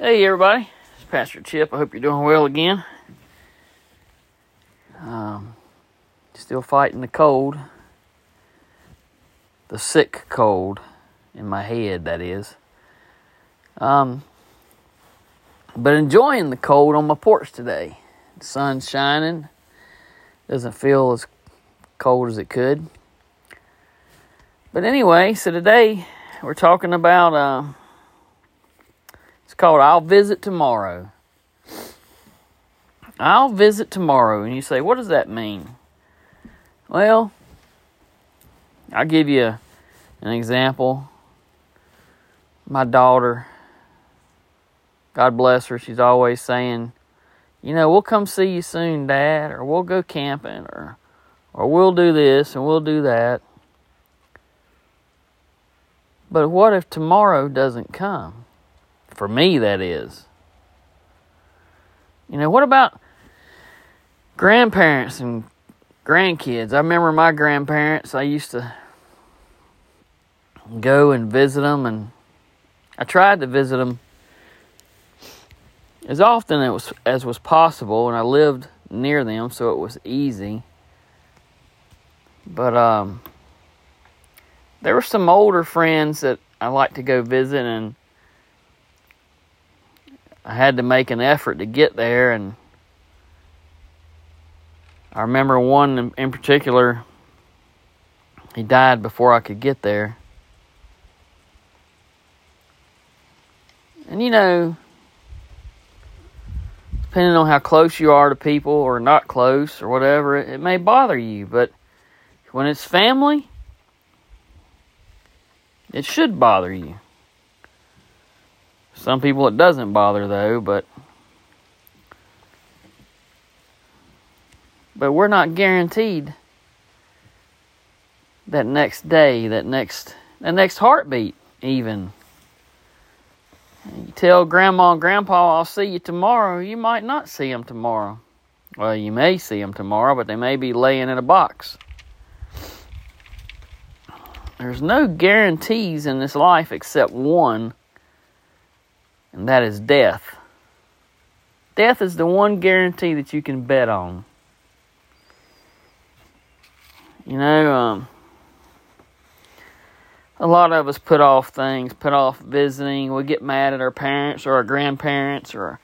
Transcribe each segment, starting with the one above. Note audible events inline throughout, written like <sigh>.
Hey, everybody. It's Pastor Chip. I hope you're doing well again. Um, still fighting the cold. The sick cold in my head, that is. Um, but enjoying the cold on my porch today. The sun's shining. Doesn't feel as cold as it could. But anyway, so today we're talking about. Uh, called I'll Visit Tomorrow. I'll visit tomorrow. And you say, what does that mean? Well, I'll give you an example. My daughter, God bless her, she's always saying, you know, we'll come see you soon, Dad, or we'll go camping, or or we'll do this and we'll do that. But what if tomorrow doesn't come? For me, that is. You know, what about grandparents and grandkids? I remember my grandparents, I used to go and visit them, and I tried to visit them as often as was, as was possible, and I lived near them, so it was easy. But um, there were some older friends that I like to go visit, and I had to make an effort to get there, and I remember one in, particular. He died before I could get there. And you know, depending on how close you are to people or not close or whatever, it, it may bother you. But when it's family, it should bother you. Some people it doesn't bother though, but but we're not guaranteed that next day, that next that next heartbeat even. You tell grandma and grandpa I'll see you tomorrow, you might not see them tomorrow. Well, you may see them tomorrow, but they may be laying in a box. There's no guarantees in this life except one and that is death. Death is the one guarantee that you can bet on. You know, um, a lot of us put off things, put off visiting. We get mad at our parents or our grandparents or our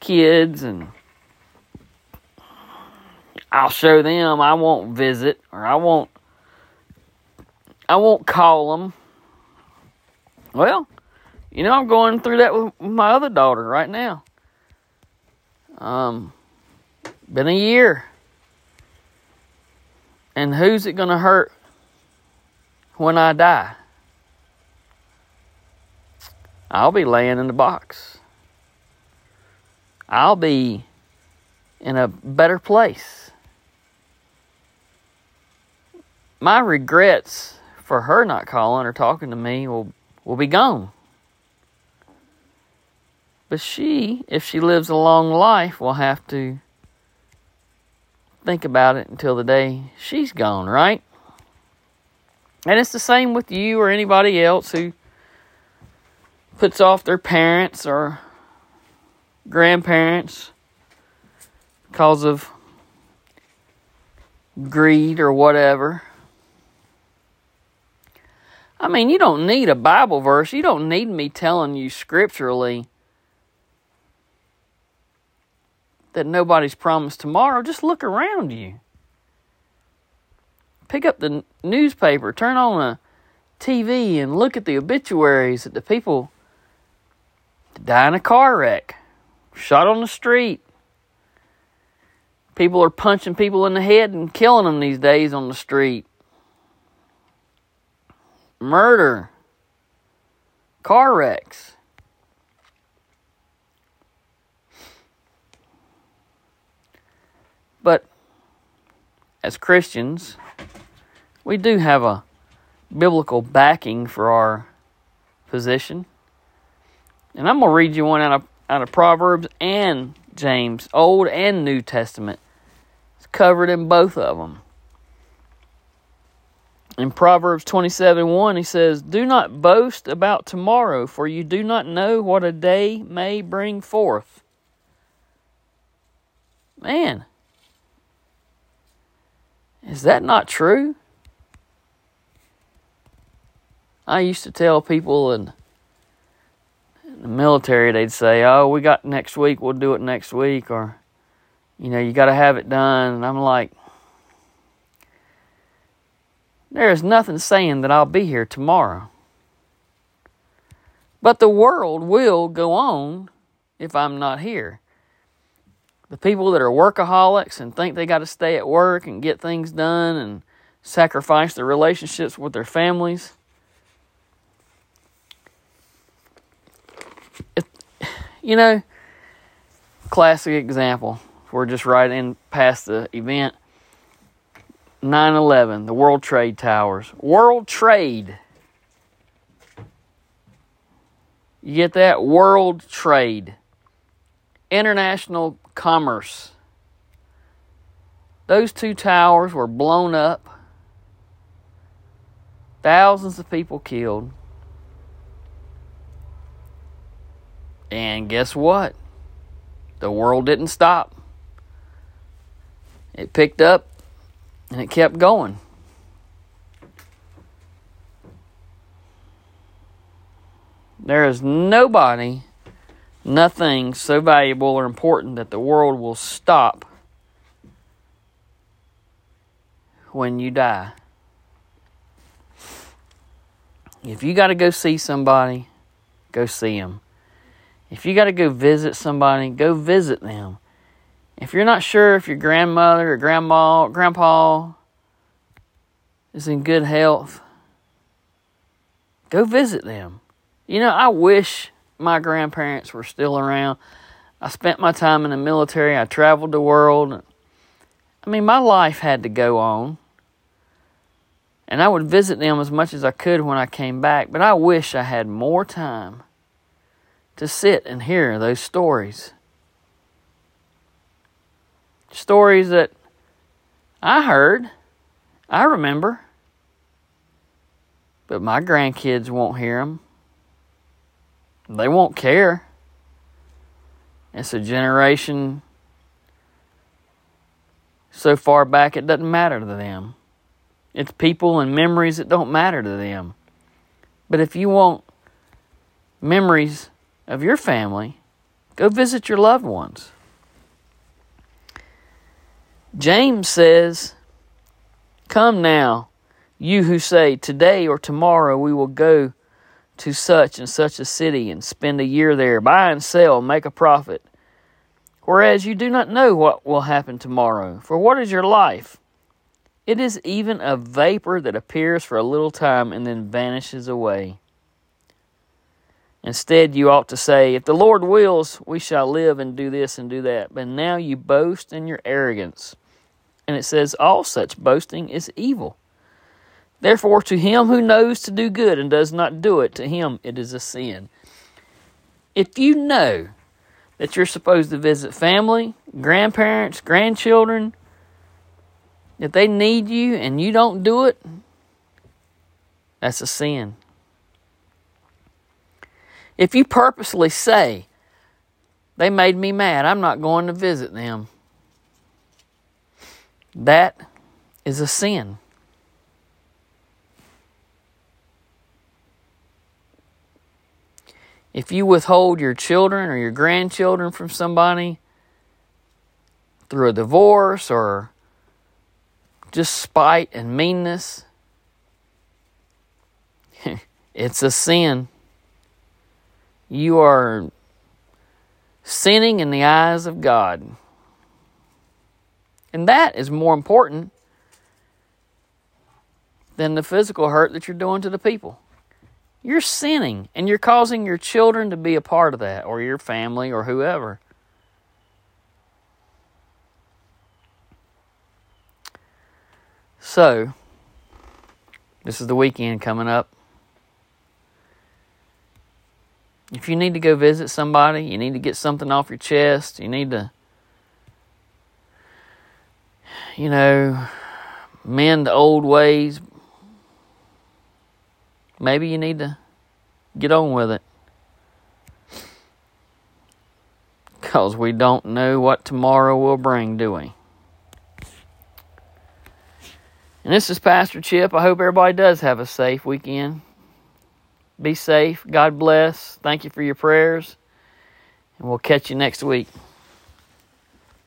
kids, and I'll show them I won't visit or I won't. I won't call them. Well, you know, I'm going through that with my other daughter right now. Um, been a year. And who's it going to hurt when I die? I'll be laying in the box. I'll be in a better place. My regrets for her not calling or talking to me will will be gone. But she, if she lives a long life, will have to think about it until the day she's gone, right? And it's the same with you or anybody else who puts off their parents or grandparents because of greed or whatever. I mean, you don't need a Bible verse. You don't need me telling you scripturally that nobody's promised tomorrow, just look around you. Pick up the newspaper, turn on a TV, and look at the obituaries that the people die in a car wreck, shot on the street. People are punching people in the head and killing them these days on the street. Murder, car wrecks. But as Christians, we do have a biblical backing for our position. And I'm going to read you one out of, out of Proverbs and James, Old and New Testament. It's covered in both of them. In Proverbs 27 1, he says, Do not boast about tomorrow, for you do not know what a day may bring forth. Man, is that not true? I used to tell people in the military, they'd say, Oh, we got next week, we'll do it next week, or, you know, you got to have it done. And I'm like, there is nothing saying that I'll be here tomorrow. But the world will go on if I'm not here. The people that are workaholics and think they got to stay at work and get things done and sacrifice their relationships with their families. You know, classic example. We're just right in past the event. 9 11, the World Trade Towers. World Trade. You get that? World Trade. International commerce. Those two towers were blown up. Thousands of people killed. And guess what? The world didn't stop. It picked up and it kept going. There is nobody, nothing so valuable or important that the world will stop when you die. If you got to go see somebody, go see them. If you got to go visit somebody, go visit them. If you're not sure if your grandmother or grandma, grandpa is in good health, go visit them. You know, I wish my grandparents were still around. I spent my time in the military. I traveled the world. I mean, my life had to go on. And I would visit them as much as I could when I came back, but I wish I had more time to sit and hear those stories stories that I heard, I remember, but my grandkids won't hear them. They won't care. It's a generation so far back it doesn't matter to them. It's people and memories that don't matter to them. But if you want memories of your family, go visit your loved ones. James says, Come now, you who say, Today or tomorrow we will go to such and such a city and spend a year there, buy and sell, make a profit. Whereas you do not know what will happen tomorrow. For what is your life? It is even a vapor that appears for a little time and then vanishes away. Instead, you ought to say, If the Lord wills, we shall live and do this and do that. But now you boast in your arrogance. And it says, All such boasting is evil. Therefore, to him who knows to do good and does not do it, to him it is a sin. If you know that you're supposed to visit family, grandparents, grandchildren, if they need you and you don't do it, that's a sin. If you purposely say, they made me mad, I'm not going to visit them. That is a sin. If you withhold your children or your grandchildren from somebody through a divorce or just spite and meanness, <laughs> it's a sin. You are sinning in the eyes of God. And that is more important than the physical hurt that you're doing to the people. You're sinning and you're causing your children to be a part of that, or your family, or whoever. So, this is the weekend coming up. If you need to go visit somebody, you need to get something off your chest, you need to you know, mend old ways, maybe you need to get on with it. Because we don't know what tomorrow will bring, do we? And this is Pastor Chip. I hope everybody does have a safe weekend. Be safe. God bless. Thank you for your prayers. And we'll catch you next week.